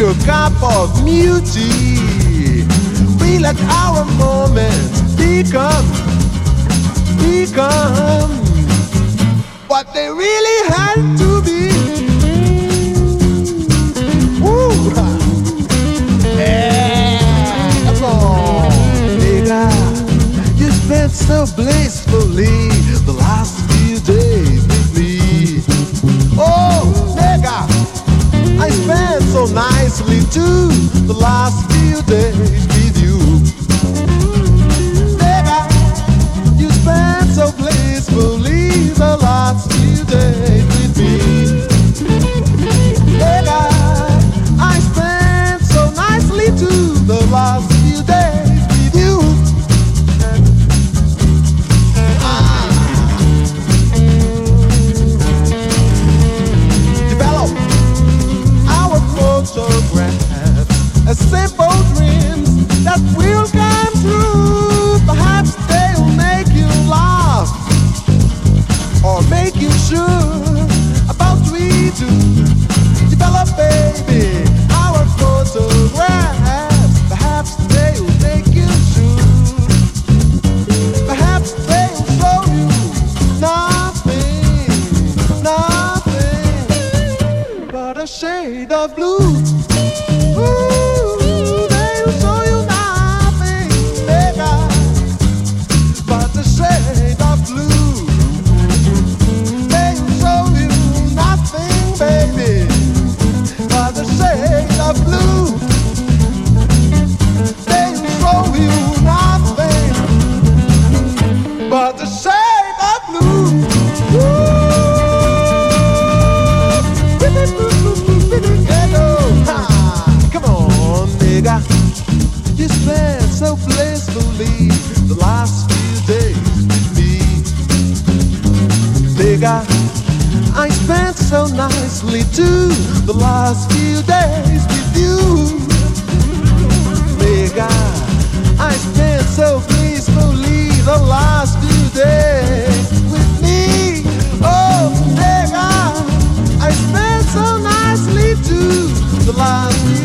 your cup of beauty. We let our moments become, become what they really had to be. Woo! Yeah, come. You spent so blissfully the last few days. I spent so nicely too the last few days with you. Baby, you spent so blissfully the last few days with me. Baby, I spent so nicely too the last. to got. I spent so nicely too the last few days with you. Nigga, I spent so peacefully the last few days with me. Oh, nigga, I spent so nicely too the last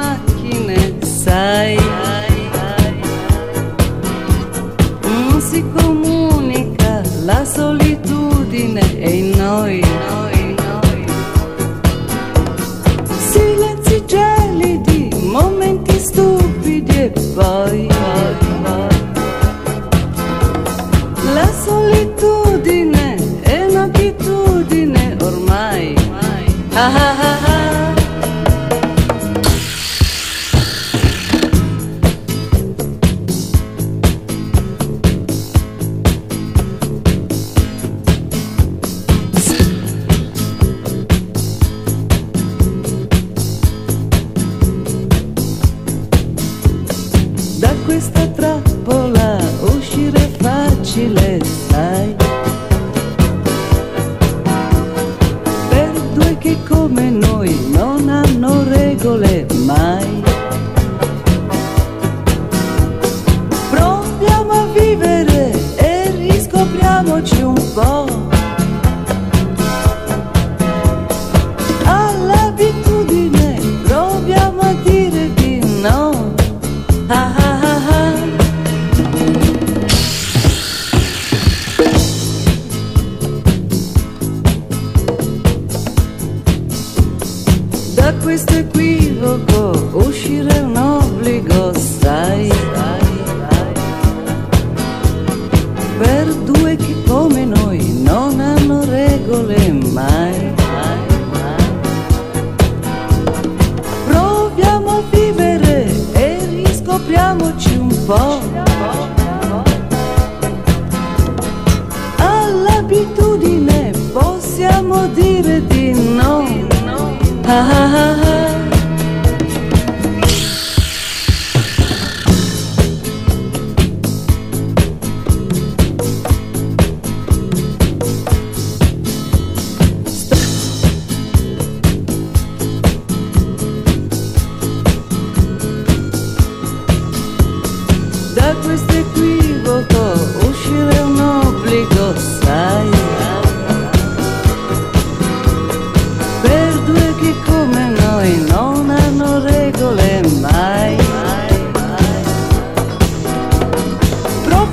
siamo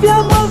if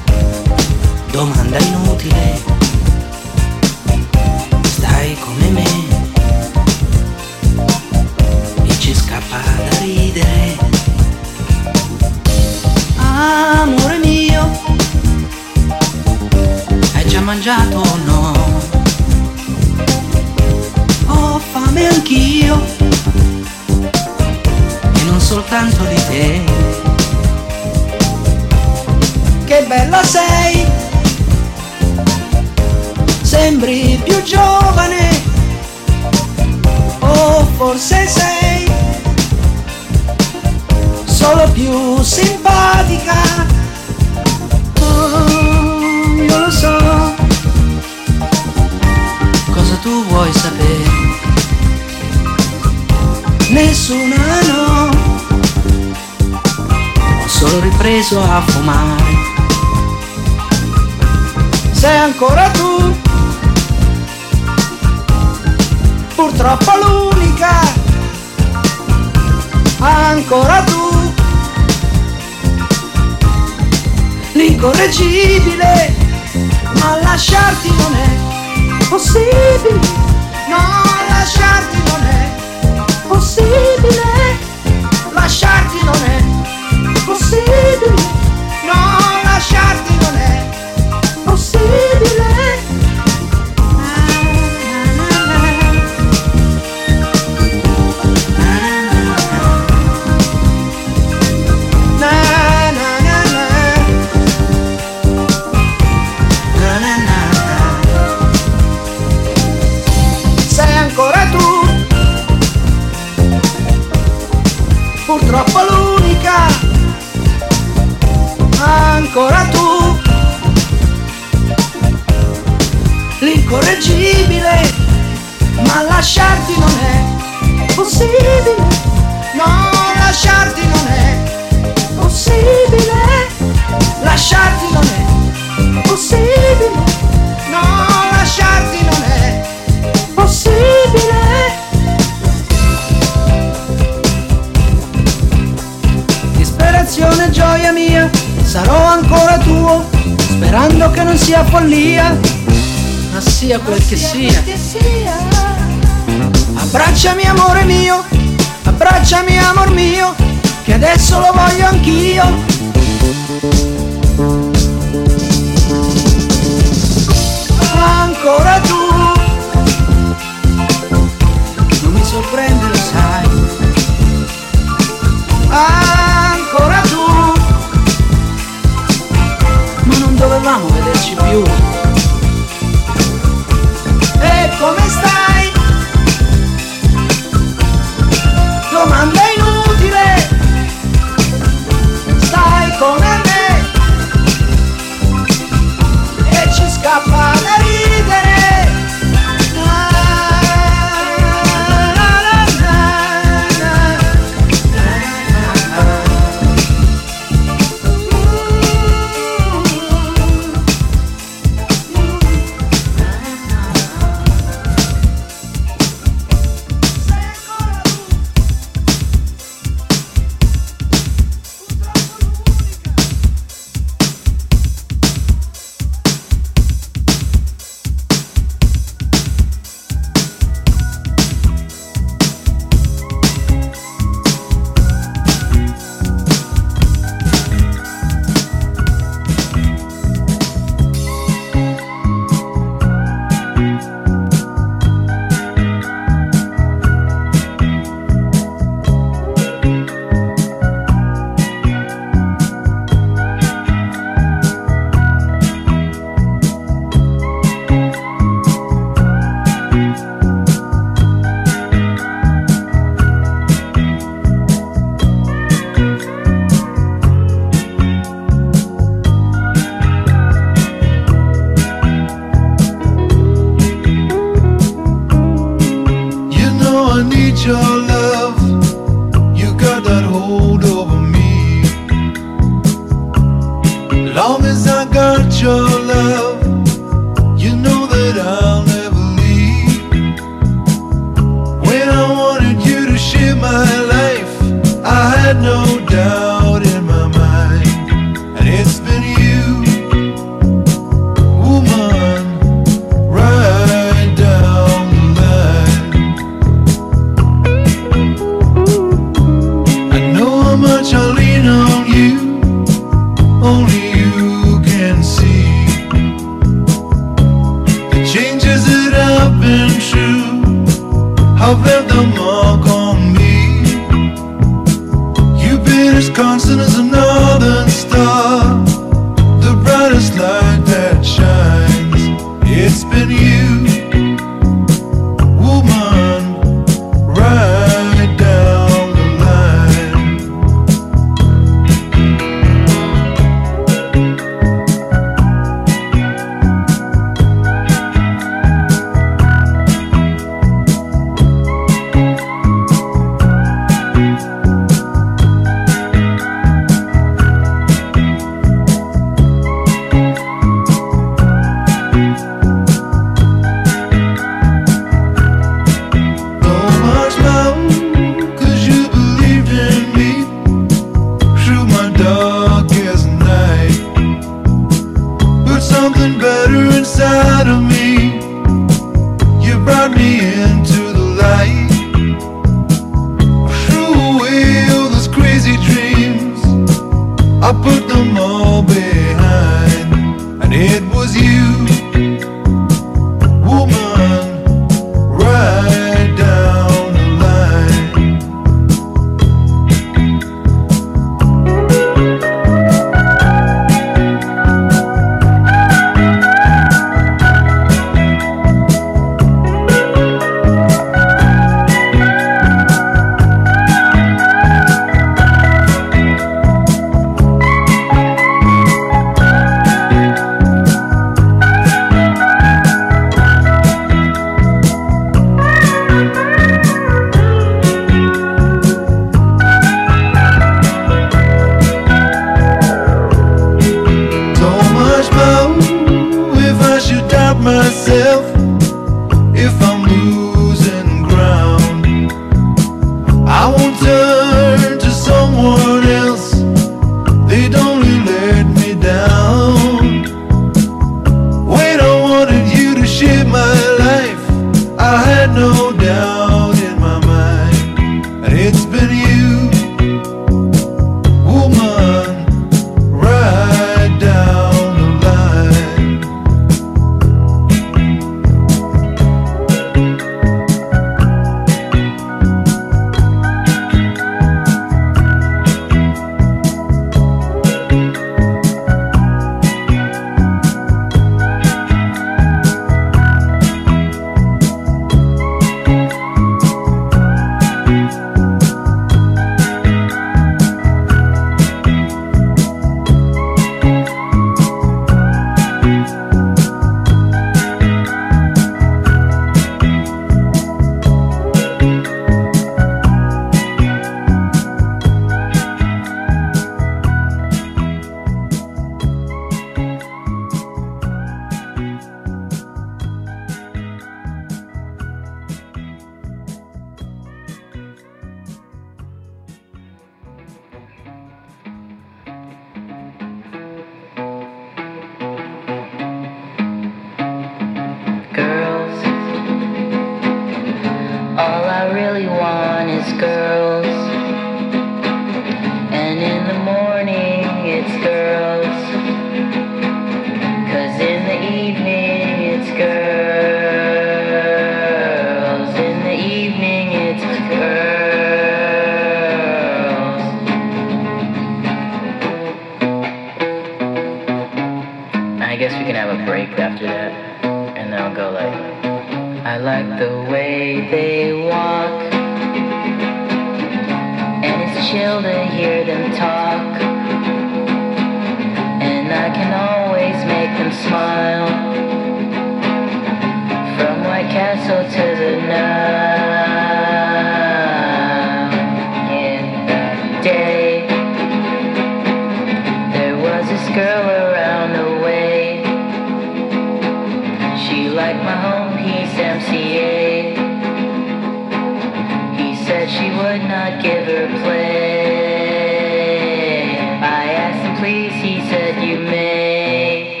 please, he said, you may.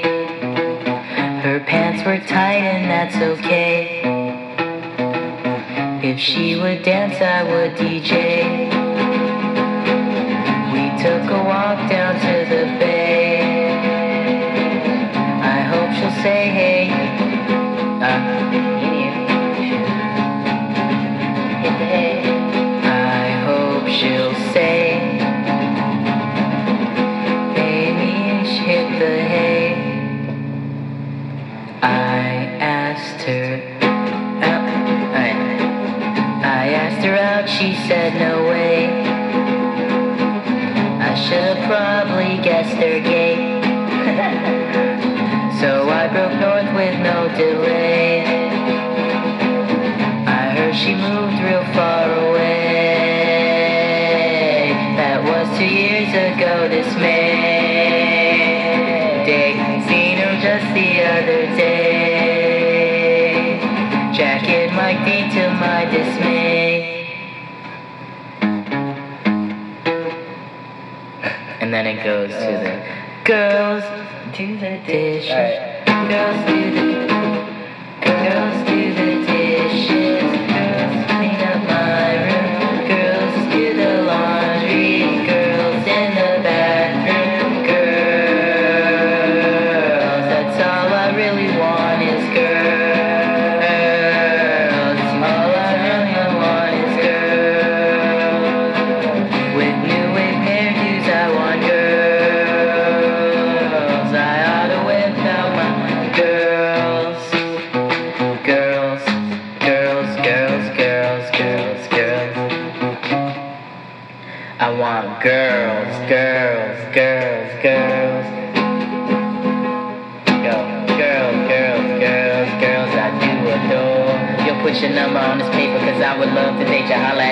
Her pants were tight and that's okay. If she would dance, I would DJ. We took a walk down to the bay. I hope she'll say hey. goes to the girls to the dishes. Right. Girls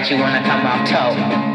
date you. wanna come off tour.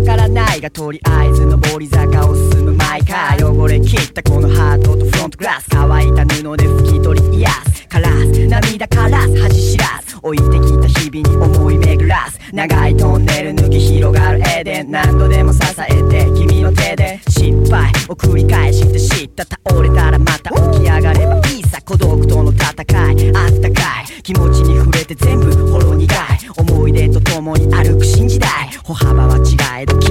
わからないがとりあえず上り坂を進む毎回汚れ切ったこのハートとフロントグラス乾いた布で拭き取り癒すカラス涙からす恥知らず置いてきた日々に思い巡らす長いトンネル抜き広がるエデン何度でも支えて君の手で失敗を繰り返して知った倒れたらまた起き上がればいいさ孤独との戦いあったかい気持ちに触れて全部ほろ苦い思い出と共に歩く新時代歩幅は違えど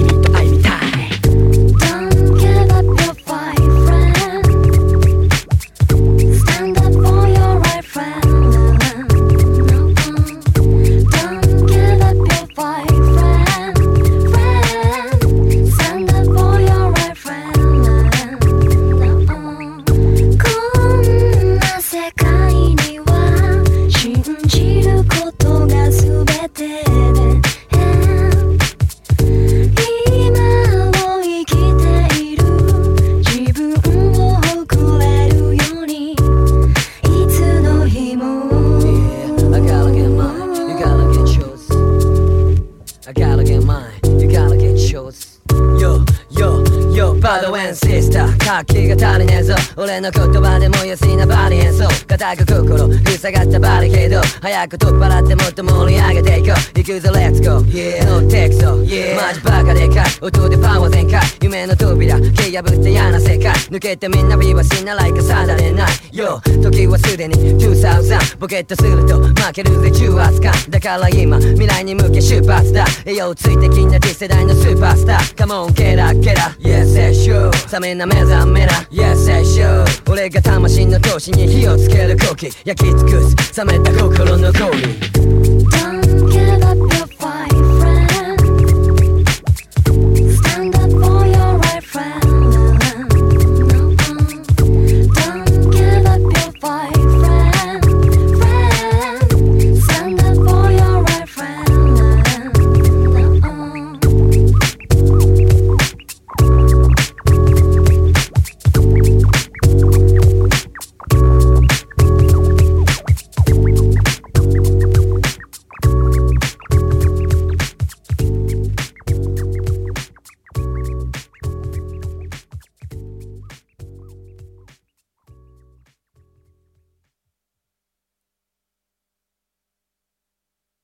早く取っ払ってもっと盛り上げていこう行くぞ Let's go Yeah, no text マジバカでかい音 抜けてみんなビーバーしな。らいかさられない。Yo 時はすでに2000ボケットすると負けるぜ重圧感だから今未来に向け出発だ。栄養ついてきな次世代のスーパースター。Come on ケラケラ。Yes I sure 冷めな目覚めな。Yes I sure 俺が魂の闘志に火をつける呼気焼き尽くす。冷めた心の氷。